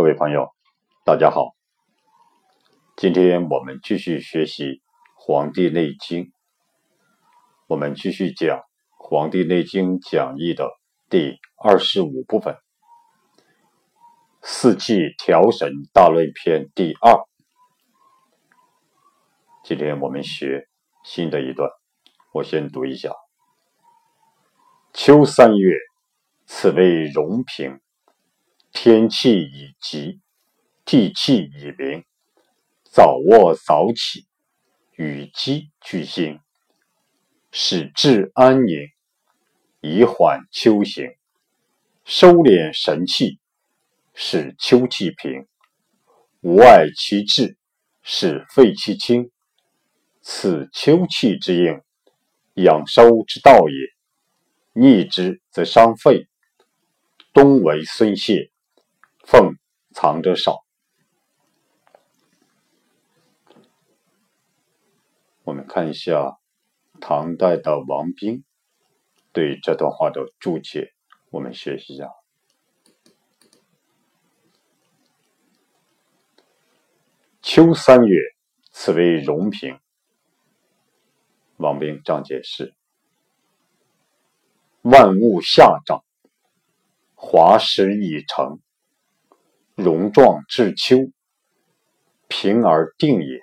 各位朋友，大家好。今天我们继续学习《黄帝内经》，我们继续讲《黄帝内经讲义》的第二十五部分——四气调神大论篇第二。今天我们学新的一段，我先读一下：秋三月，此为荣平。天气已急，地气已明。早卧早起，与鸡俱兴，使志安宁，以缓秋行。收敛神气，使秋气平。无碍其志，使肺气清。此秋气之应，养收之道也。逆之则伤肺。冬为孙泄。藏着少。我们看一下唐代的王冰对这段话的注解，我们学习一下。秋三月，此为荣平。王冰这样解释：万物夏长，华实已成。荣壮至秋，平而定也。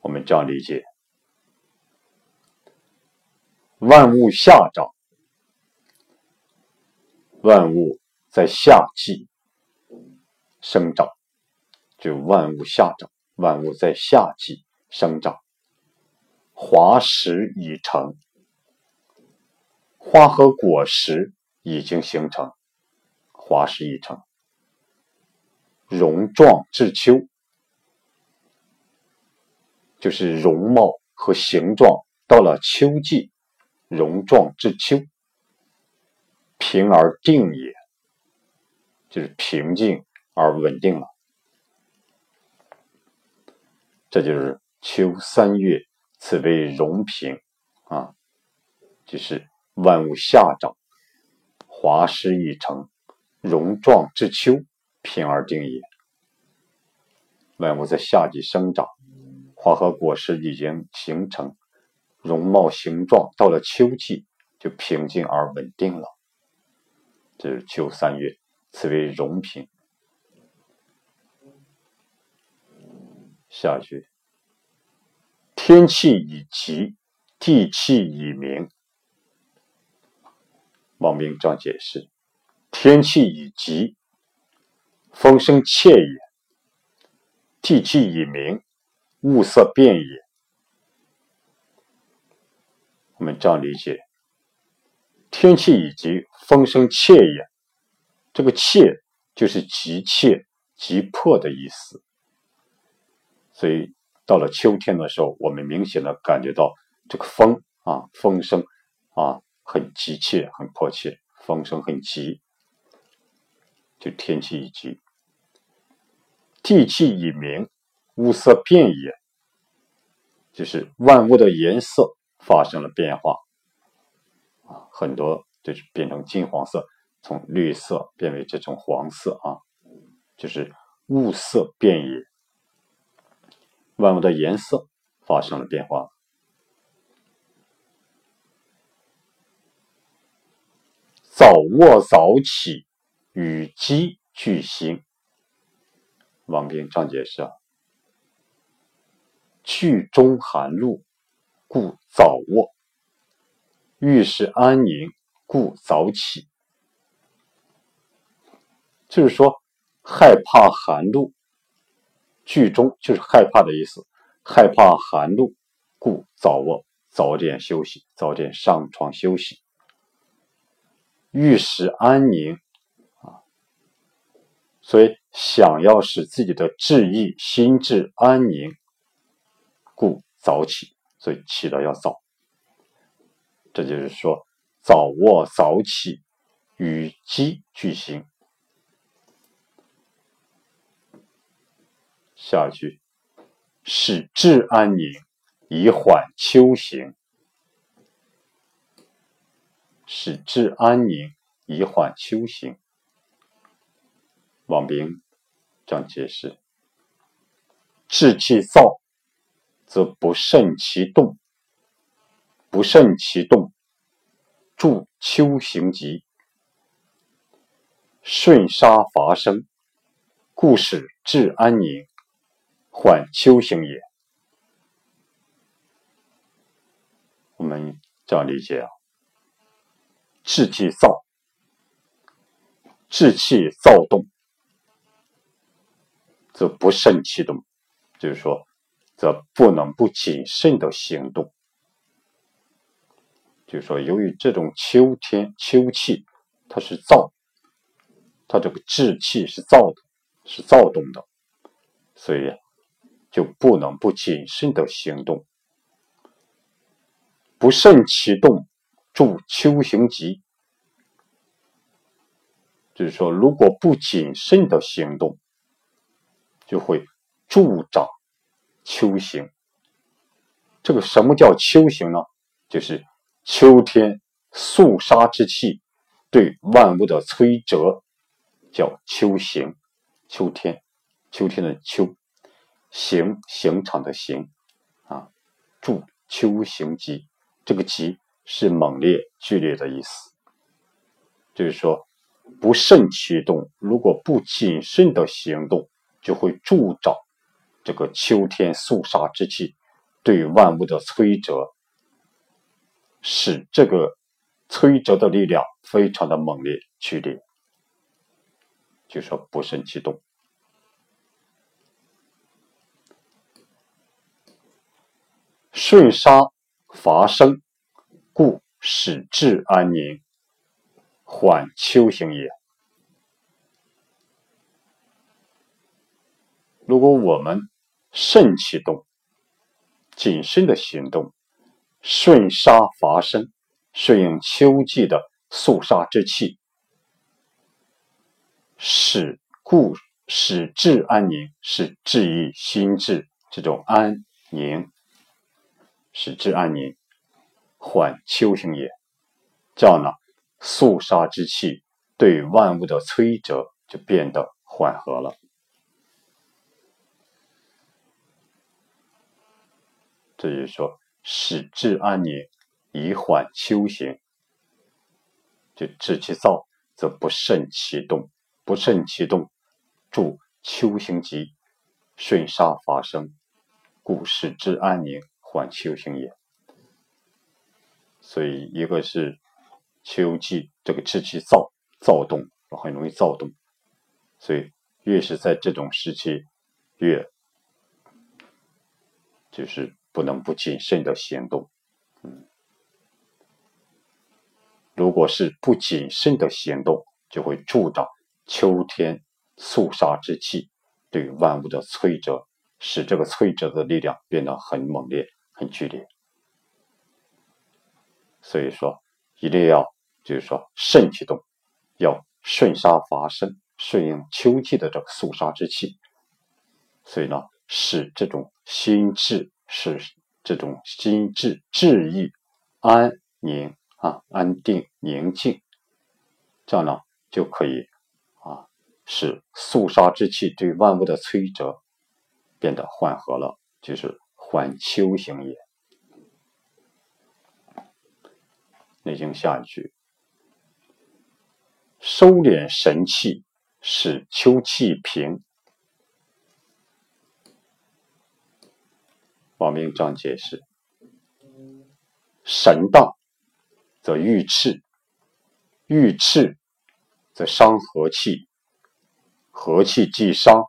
我们这样理解：万物夏长，万物在夏季生长，就万物夏长，万物在夏季生长。华实已成，花和果实。已经形成，花实已成，容状至秋，就是容貌和形状到了秋季，容状至秋，平而定也，就是平静而稳定了。这就是秋三月，此为容平啊，就是万物夏长。华实已成，容壮之秋，平而定也。万物在夏季生长，花和果实已经形成，容貌形状到了秋季就平静而稳定了。这是秋三月，此为荣平。下句，天气已急，地气已明。王明这样解释：天气已急，风声切也；地气已明，物色变也。我们这样理解：天气已急，风声切也。这个“切”就是急切、急迫的意思。所以到了秋天的时候，我们明显的感觉到这个风啊，风声啊。很急切，很迫切，风声很急，就天气已急，地气已明，物色变也，就是万物的颜色发生了变化，啊，很多就是变成金黄色，从绿色变为这种黄色啊，就是物色变也，万物的颜色发生了变化。早卧早起，与鸡俱兴。王冰章解释：剧中寒露，故早卧；遇事安宁，故早起。就是说，害怕寒露，剧中就是害怕的意思。害怕寒露，故早卧，早点休息，早点上床休息。欲使安宁啊，所以想要使自己的志意心智安宁，故早起，所以起的要早。这就是说，早卧早起，与鸡俱兴。下一句，使志安宁，以缓秋行。使志安宁，以缓秋行。王冰这样解释：志气躁，则不慎其动；不慎其动，助秋行疾。顺杀伐生，故使治安宁，缓秋行也。我们这样理解啊，志气躁，志气躁动，则不慎其动，就是说，则不能不谨慎的行动。就是说，由于这种秋天秋气，它是燥，它这个志气是燥的，是躁动的，所以就不能不谨慎的行动。不慎启动，助秋行疾。就是说，如果不谨慎的行动，就会助长秋行。这个什么叫秋行呢？就是秋天肃杀之气对万物的摧折，叫秋行。秋天，秋天的秋，行刑场的行，啊，助秋行疾。这个“急”是猛烈、剧烈的意思，就是说，不慎启动，如果不谨慎的行动，就会助长这个秋天肃杀之气对万物的摧折，使这个摧折的力量非常的猛烈、剧烈。就说不慎启动，顺杀。伐生，使志安宁，缓秋行也。如果我们慎启动、谨慎的行动，顺杀伐生，顺应秋季的肃杀之气，使故使志安宁，使治愈心智这种安宁。使志安宁，缓秋行也。这样呢，肃杀之气对万物的摧折就变得缓和了。这就是说，使至安宁，以缓秋行。就治其躁，则不慎其动；不慎其动，助秋行疾，顺杀发生，故使之安宁。缓秋行也，所以一个是秋季这个志气躁躁动，很容易躁动，所以越是在这种时期，越就是不能不谨慎的行动。嗯，如果是不谨慎的行动，就会助长秋天肃杀之气对万物的摧折，使这个摧折的力量变得很猛烈。很剧烈，所以说一定要就是说肾气动，要顺杀伐生，顺应秋季的这个肃杀之气。所以呢，使这种心智使这种心智治愈安宁啊，安定宁静，这样呢就可以啊，使肃杀之气对万物的摧折变得缓和了，就是。缓秋行也。内经下一句：收敛神气，使秋气平。王明章解释：神荡则欲赤，欲赤则伤和气，和气既伤，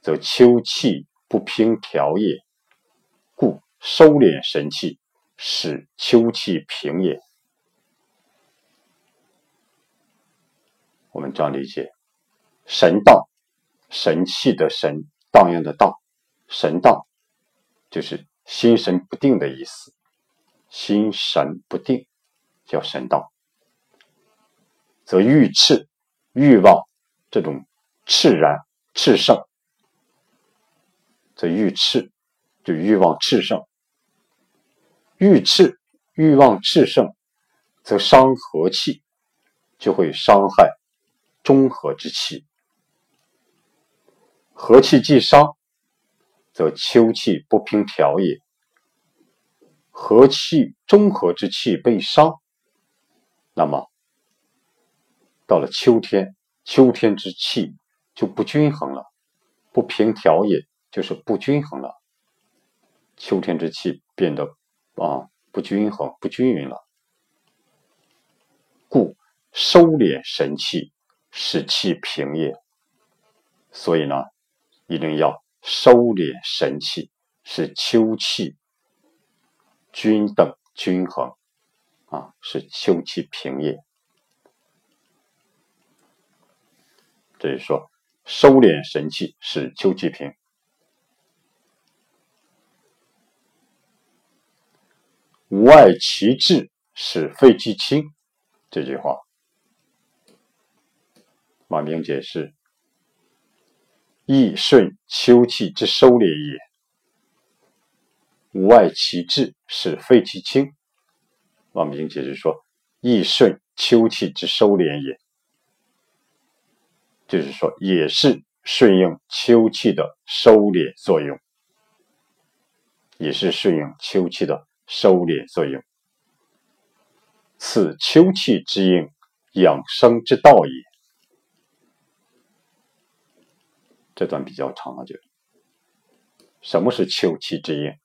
则秋气不平调也。故收敛神气，使秋气平也。我们这样理解：神荡，神气的神，荡漾的荡，神荡就是心神不定的意思。心神不定叫神荡，则欲炽，欲望这种炽然炽盛，则欲炽，就欲望炽盛。欲炽，欲望炽盛，则伤和气。就会伤害中和之气。和气既伤，则秋气不平调也。和气中和之气被伤，那么到了秋天，秋天之气就不均衡了，不平调也就是不均衡了。秋天之气变得啊不均衡、不均匀了，故收敛神气，使气平也。所以呢。一定要收敛神气，使秋气均等均衡，啊，使秋气平也。这是说，收敛神气，使秋气平。无碍其志，使肺气清。这句话，马明解释。亦顺秋气之收敛也，无外其志，使肺其清。王明解释说：“亦顺秋气之收敛也，就是说，也是顺应秋气的收敛作用，也是顺应秋气的收敛作用。此秋气之应，养生之道也。”这段比较长了，就什么是秋气之应？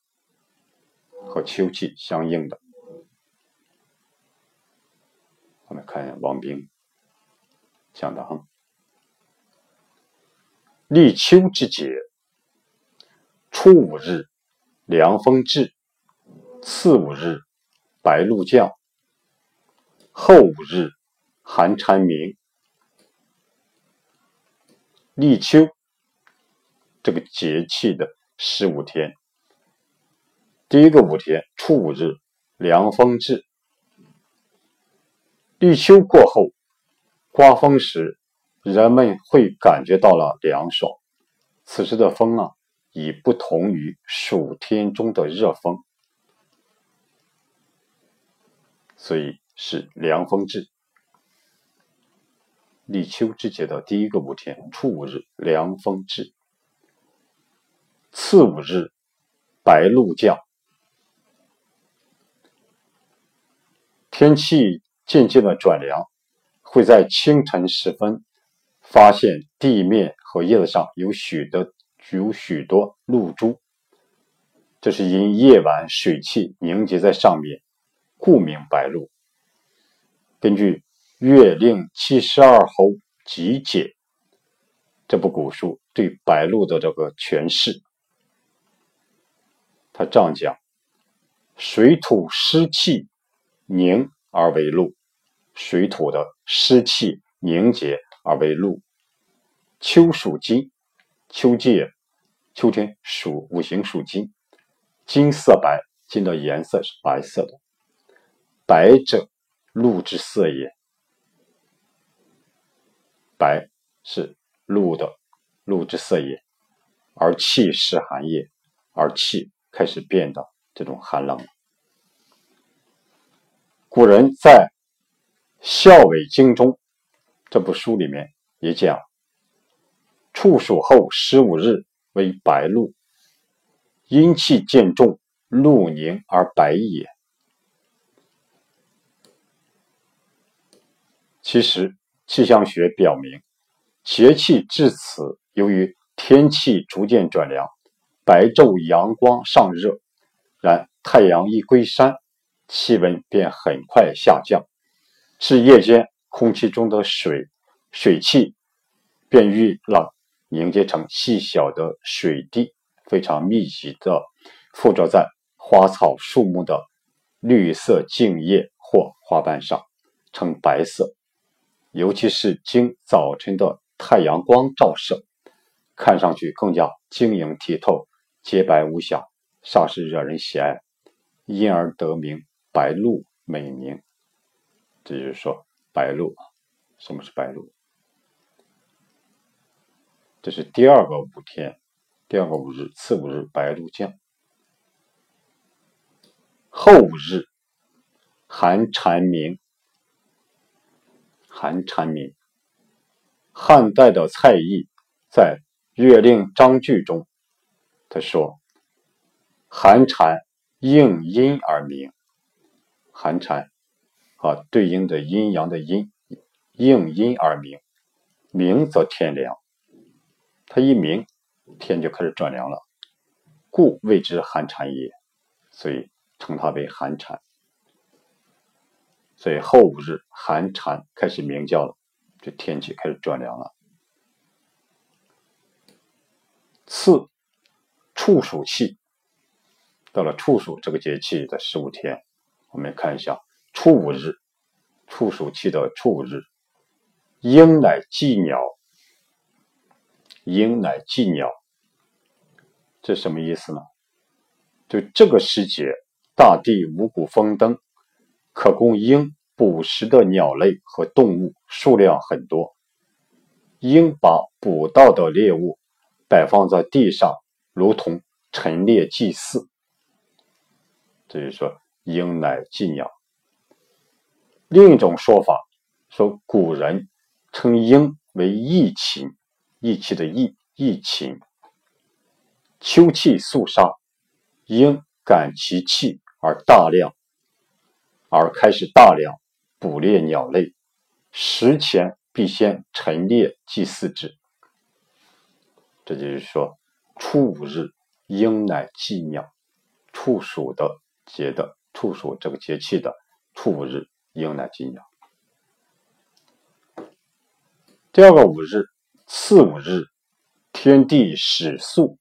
和秋气相应的，我们看一下王冰讲的哈。立秋之节，初五日，凉风至；次五日，白露降；后五日，寒蝉鸣。立秋。这个节气的十五天，第一个五天初五日，凉风至。立秋过后，刮风时，人们会感觉到了凉爽。此时的风啊，已不同于暑天中的热风，所以是凉风至。立秋之节的第一个五天，初五日，凉风至。次五日，白露降，天气渐渐的转凉，会在清晨时分发现地面和叶子上有许多有许多露珠，这是因夜晚水汽凝结在上面，故名白露。根据《月令七十二候集解》这部古书对白露的这个诠释。他这样讲：水土湿气凝而为露，水土的湿气凝结而为露。秋属金，秋季秋天属五行属金，金色白，金的颜色是白色的，白者露之色也。白是露的露之色也，而气是寒也，而气。开始变得这种寒冷。古人在《孝尾经》中这部书里面也讲：“处暑后十五日为白露，阴气渐重，露凝而白也。”其实气象学表明，节气至此，由于天气逐渐转凉。白昼阳光尚热，然太阳一归山，气温便很快下降。至夜间，空气中的水水汽便遇冷凝结成细小的水滴，非常密集的附着在花草树木的绿色茎叶或花瓣上，呈白色。尤其是经早晨的太阳光照射，看上去更加晶莹剔透。洁白无瑕，煞是惹人喜爱，因而得名白露美名。这就是说，白露，什么是白露？这是第二个五天，第二个五日，次五日白露降，后五日寒蝉鸣，寒。寒蝉鸣。汉代的蔡邕在《月令章句》中，他说：“寒蝉应阴而鸣。”寒蝉啊，对应的阴阳的阴，应阴而鸣，鸣则天凉。它一鸣，天就开始转凉了，故谓之寒蝉也。所以称它为寒蝉。所以后五日寒蝉开始鸣叫了，这天气开始转凉了。次处暑气，到了处暑这个节气的十五天，我们看一下初五日，处暑气的初五日，鹰乃祭鸟，鹰乃祭鸟，这什么意思呢？就这个时节，大地五谷丰登。可供鹰捕食的鸟类和动物数量很多，鹰把捕到的猎物摆放在地上，如同陈列祭祀。这就是说，鹰乃祭鸟。另一种说法说，古人称鹰为义禽，义气的义，义禽。秋气肃杀，鹰感其气而大量。而开始大量捕猎鸟类，食前必先陈列祭祀之。这就是说，初五日应乃祭鸟，处暑的节的处暑这个节气的初五日应乃祭鸟。第二个五日次五日，天地始肃，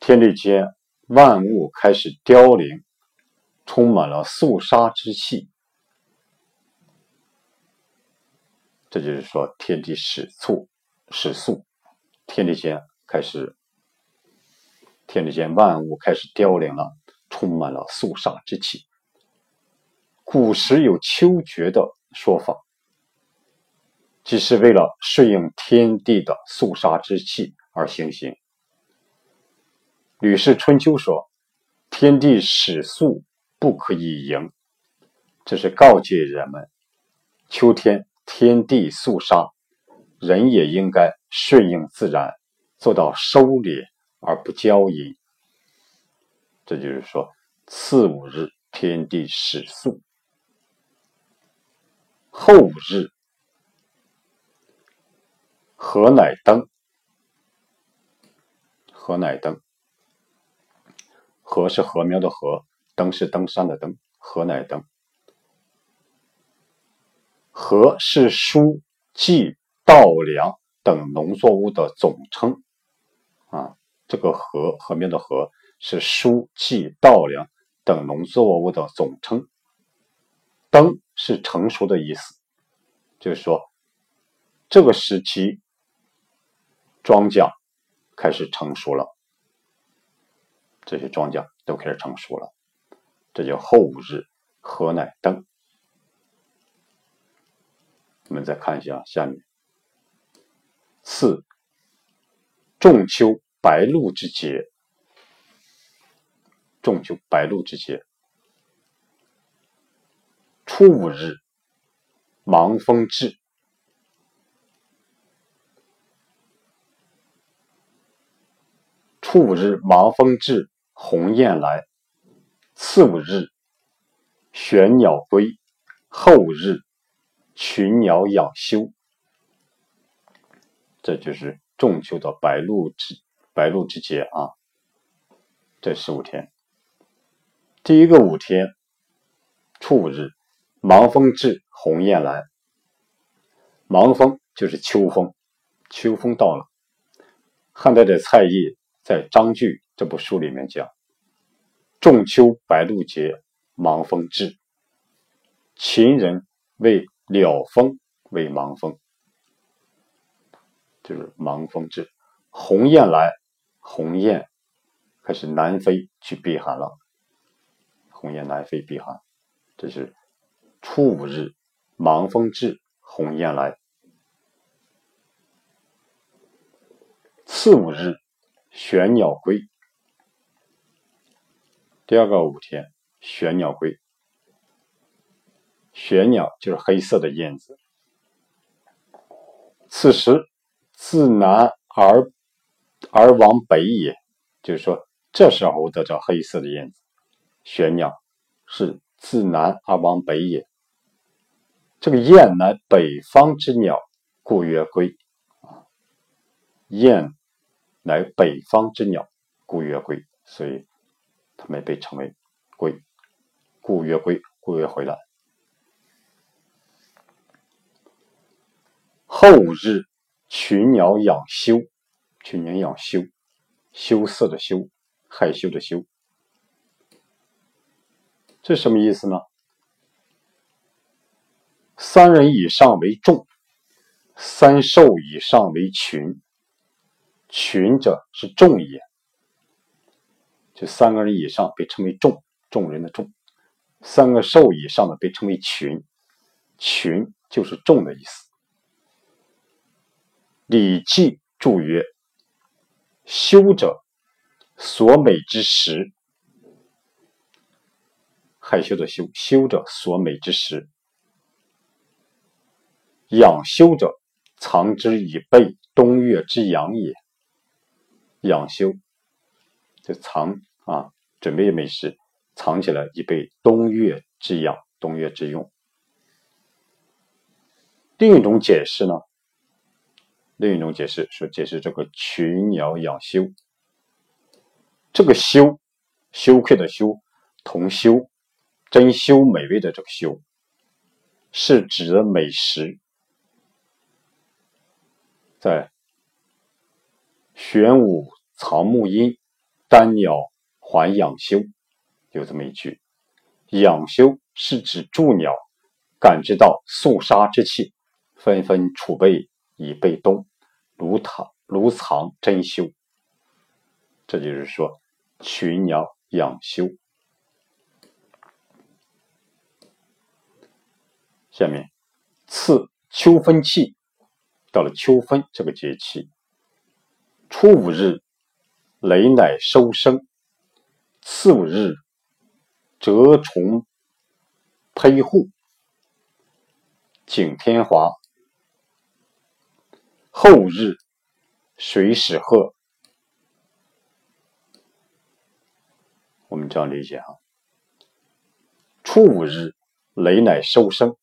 天地间万物开始凋零。充满了肃杀之气，这就是说天地始肃，始肃，天地间开始，天地间万物开始凋零了，充满了肃杀之气。古时有秋决的说法，即是为了顺应天地的肃杀之气而行刑。《吕氏春秋》说：“天地始肃。”不可以盈，这是告诫人们：秋天天地肃杀，人也应该顺应自然，做到收敛而不骄淫。这就是说，次五日天地始肃，后五日何乃登？何乃登？何是禾苗的禾？登是登山的登，禾乃登。禾是书记、稻、粱等农作物的总称。啊，这个禾，禾苗的禾是蔬、稷、稻、粱等农作物的总称。登是成熟的意思，就是说这个时期庄稼开始成熟了，这些庄稼都开始成熟了。这叫后日，禾乃登。我们再看一下下面，四仲秋白露之节，仲秋白露之节，初五日，芒风至。初五日，芒风至，鸿雁来。次五日，玄鸟归；后五日，群鸟养休。这就是仲秋的白露之白露之节啊！这十五天，第一个五天，初五日，芒风至，鸿雁来。芒风就是秋风，秋风到了。汉代的蔡邕在《章句》这部书里面讲。仲秋白露节，芒风至。秦人为了风为芒风，就是芒风至。鸿雁来，鸿雁开始南飞去避寒了。鸿雁南飞避寒，这是初五日，芒风至，鸿雁来。次五日，玄鸟归。第二个五天，玄鸟归。玄玄鸟就是黑色的燕子。此时自南而而往北也，就是说这时候的这黑色的燕子。玄鸟是自南而往北也。这个雁乃北方之鸟，故曰归。啊，雁乃北方之鸟，故曰归。所以它们被称为归，故曰归，故曰回来。后日，群鸟养羞，群鸟养羞，羞涩的羞，害羞的羞。这什么意思呢？三人以上为众，三兽以上为群。群者是众也，就三个人以上被称为众，众人的众；三个兽以上的被称为群，群就是众的意思。《礼记》注曰：“修者，所美之时。”害羞的羞，修者所美之时。养羞者，藏之以备冬月之养也。养羞，就藏啊，准备美食，藏起来以备冬月之养，冬月之用。另一种解释呢？另一种解释说，解释这个群鸟养羞，这个羞，羞愧的羞，同羞。珍馐美味的这个馐，是指的美食。在玄武藏木阴，丹鸟还养修，有这么一句。养修是指助鸟感知到肃杀之气，纷纷储备以备冬，炉藏炉藏珍馐。这就是说，群鸟养修。下面，次秋分气，到了秋分这个节气，初五日，雷乃收声；次五日，蛰虫胚户，景天华；后日，水始鹤。我们这样理解啊，初五日，雷乃收声。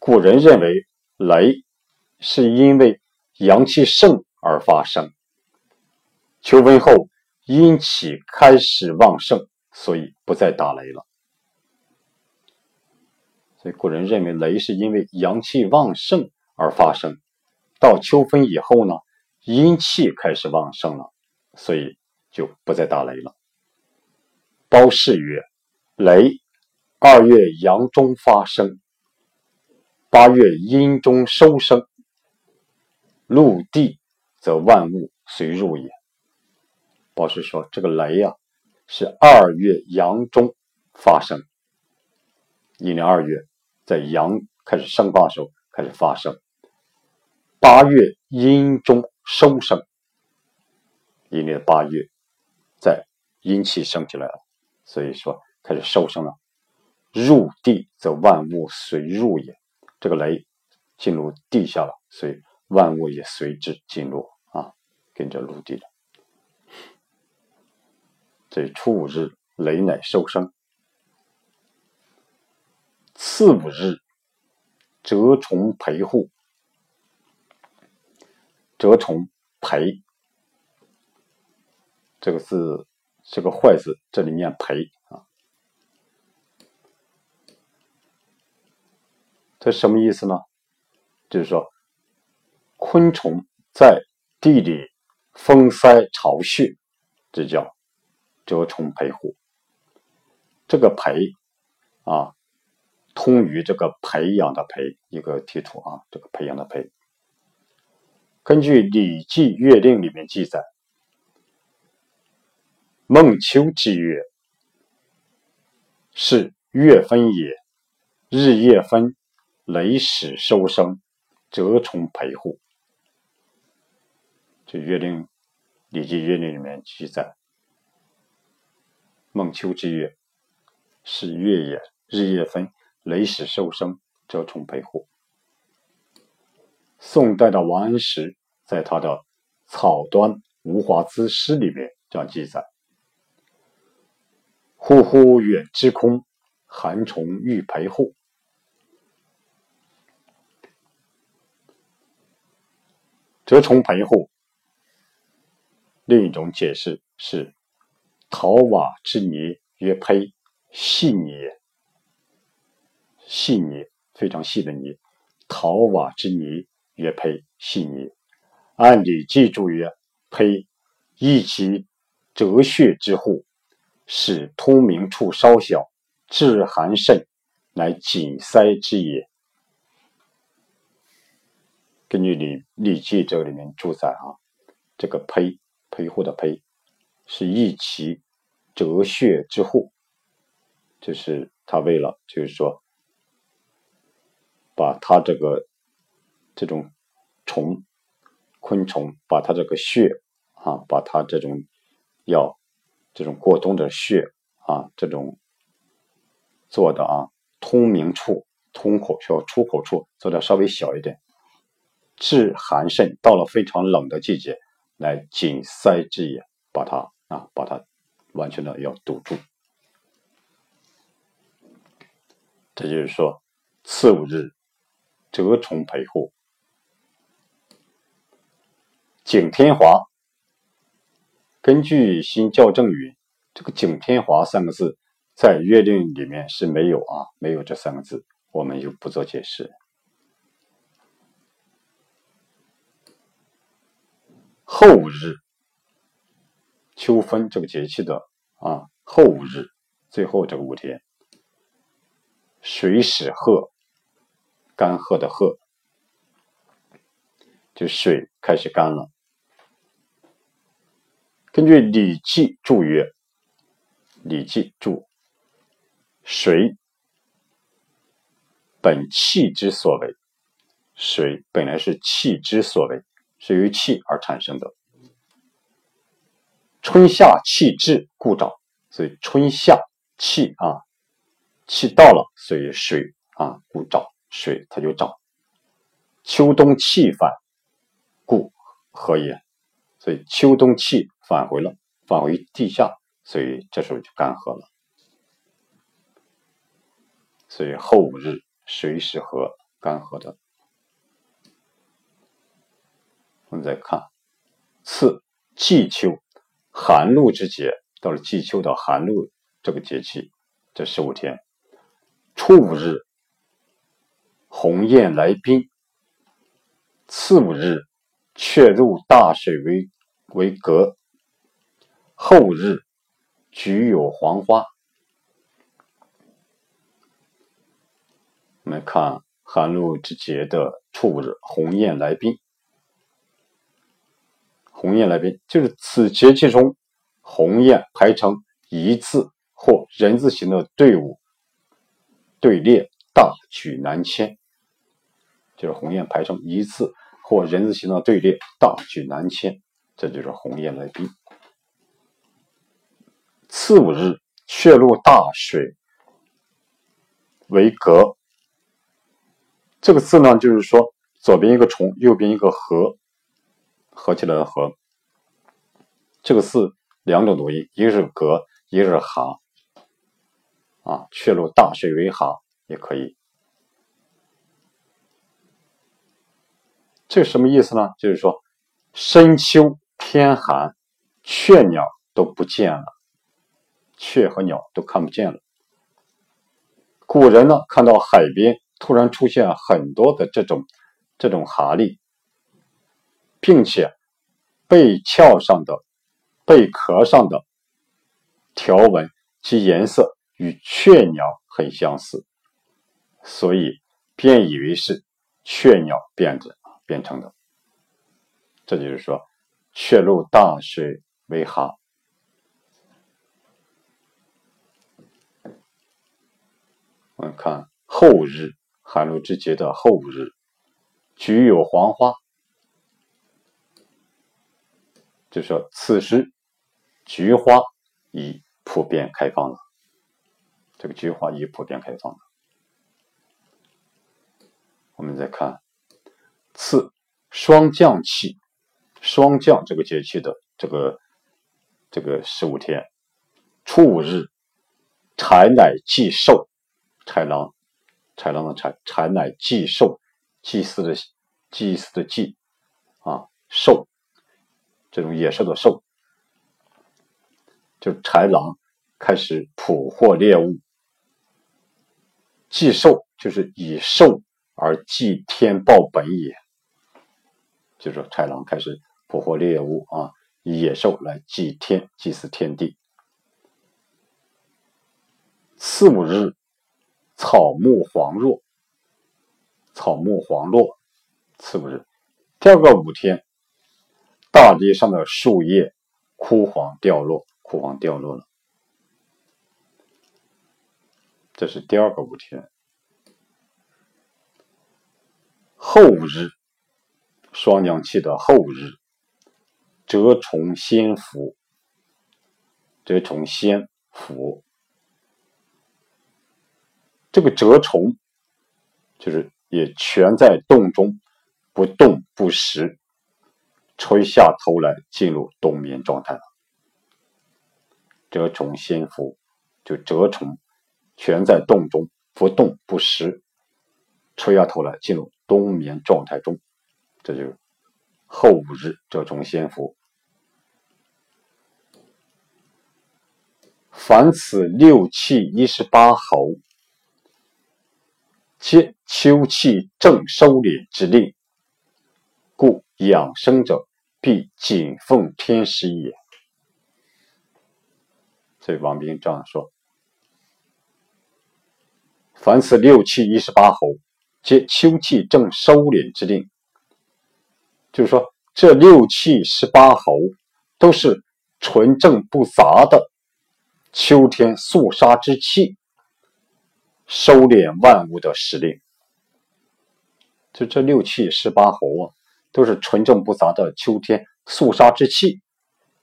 古人认为雷是因为阳气盛而发生，秋分后阴气开始旺盛，所以不再打雷了。古人认为雷是因为阳气旺盛而发生，到秋分以后呢，阴气开始旺盛了，所以就不再打雷了。包氏曰：“雷二月阳中发生。”八月阴中收生，陆地则万物随入也。包氏说：“这个雷啊，是二月阳中发生，一年二月在阳开始生发的时候开始发生。八月阴中收生，一年八月在阴气升起来了，所以说开始收生了。入地则万物随入也。”这个雷进入地下了，所以万物也随之进入啊，跟着入地了。这初五日，雷乃收生；次五日，蛰虫陪护。蛰虫陪这个字是个坏字，这里面陪啊。这什么意思呢？就是说，昆虫在地里封塞巢穴，这叫蛰虫陪护。这个陪啊，通于这个培养的培，一个提图啊，这个培养的培。根据《礼记月令》里面记载，孟秋之月是月分也，日夜分。雷始收生，蛰虫培户。这《月令》《礼记月令》里面记载，孟秋之月是月也，日夜分，雷始受生，蛰虫陪护。宋代的王安石在他的《草端无华兹诗》里面这样记载：“忽忽远之空，寒虫欲陪护。”蛰虫陪护，另一种解释是：“陶瓦之泥曰胚，细泥也。细泥非常细的泥，陶瓦之泥曰胚，细泥。按礼记注曰：胚，益其折穴之户，使通明处稍小，治寒甚，乃紧塞之也。”根据《礼礼记》这里面注载啊，这个胚胚护的胚是益其折穴之护，就是他为了就是说，把他这个这种虫昆虫，把它这个血啊，把它这种要这种过冬的血啊，这种做的啊，通明处通口处出口处做的稍微小一点。治寒甚，到了非常冷的季节，来紧塞之也，把它啊，把它完全的要堵住。这就是说，次五日，蛰虫陪护。景天华，根据新校正语，这个景天华三个字在约定里面是没有啊，没有这三个字，我们就不做解释。后日，秋分这个节气的啊后日，最后这个五天，水始涸，干涸的涸，就水开始干了。根据《礼记》注曰，《礼记》注：水本气之所为，水本来是气之所为。是由气而产生的，春夏气至，故长。所以春夏气啊，气到了，所以水啊，故长。水它就涨。秋冬气反，故何也？所以秋冬气返回了，返回地下，所以这时候就干涸了。所以后五日水是和干涸的。我们再看，次季秋，寒露之节，到了季秋的寒露这个节气，这十五天，初五日，鸿雁来宾；次五日，却入大水为为阁；后日，菊有黄花。我们看寒露之节的初五日，鸿雁来宾。鸿雁来宾，就是此节气中，鸿雁排成一字或人字形的队伍队列，大举南迁。就是鸿雁排成一字或人字形的队列，大举南迁，这就是鸿雁来宾。次五日，却入大水为阁。这个字呢，就是说左边一个虫，右边一个禾。合起来的合，这个字两种读音，一个是格，一个是行。啊，却入大水为行也可以。这什么意思呢？就是说，深秋天寒，雀鸟都不见了，雀和鸟都看不见了。古人呢，看到海边突然出现很多的这种这种蛤蜊。并且，背壳上的贝壳上的条纹及颜色与雀鸟很相似，所以便以为是雀鸟变的变成的。这就是说，却入大水为蛤。我们看后日寒露之节的后日，菊有黄花。就说此时菊花已普遍开放了。这个菊花已普遍开放了。我们再看次霜降气，霜降这个节气的这个这个十五天，初五日，豺乃祭兽，豺狼，豺狼的豺，豺乃祭兽，祭祀的祭祀的祭啊，兽，这种野兽的兽，就豺狼开始捕获猎物，祭兽就是以兽。而祭天报本也，就是豺狼开始捕获猎物啊，以野兽来祭天，祭祀天地。次五日，草木黄落，草木黄落。次五日，第二个五天，大地上的树叶枯黄掉落，枯黄掉落了。这是第二个五天。后五日，双阳气的后日，蛰虫先伏，蛰虫先伏。这个蛰虫就是也全在洞中，不动不食，垂下头来进入冬眠状态了。蛰虫先伏，就蛰虫全在洞中，不动不食，垂下头来进入。冬眠状态中，这就后五日蛰虫先伏。凡此六气一十八候，皆秋气正收敛之令，故养生者必谨奉天时也。所以王斌这样说：凡此六气一十八候。皆秋气正收敛之令，就是说，这六气十八候都是纯正不杂的秋天肃杀之气，收敛万物的时令。就这六气十八候啊，都是纯正不杂的秋天肃杀之气，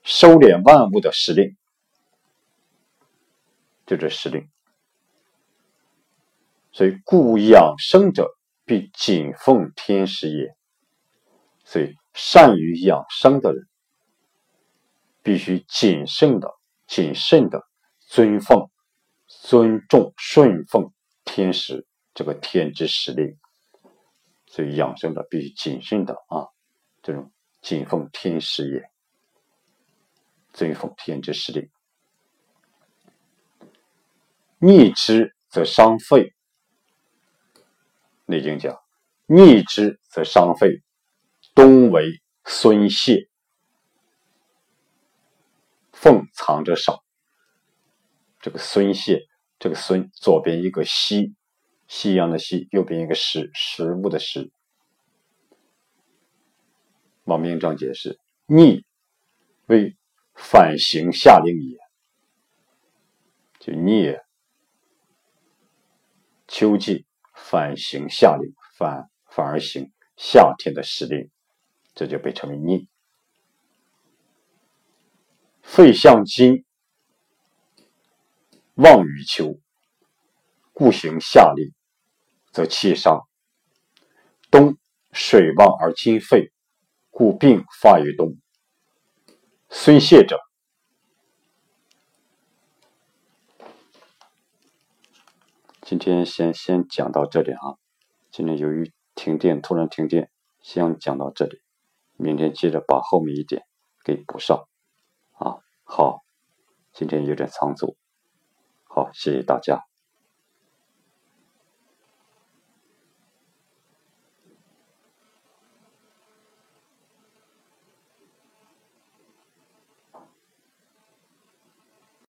收敛万物的时令。就这时令，所以故养生者。必谨奉天时也，所以善于养生的人，必须谨慎的、谨慎的尊奉、尊重、顺奉天时这个天之时令。所以养生的必须谨慎的啊，这种谨奉天时也，尊奉天之时令。逆之则伤肺。内经讲：“逆之则伤肺，冬为孙谢，凤藏着少。”这个孙谢，这个孙左边一个西，夕阳的西，右边一个食，食物的食。王明章解释：“逆为反行下令也，就逆秋季。”反行夏令，反反而行夏天的时令，这就被称为逆。肺向金，旺于秋，故行夏令，则气伤。冬水旺而金肺，故病发于冬。孙泄者。今天先先讲到这里啊！今天由于停电，突然停电，先讲到这里。明天接着把后面一点给补上啊！好，今天有点仓促，好，谢谢大家。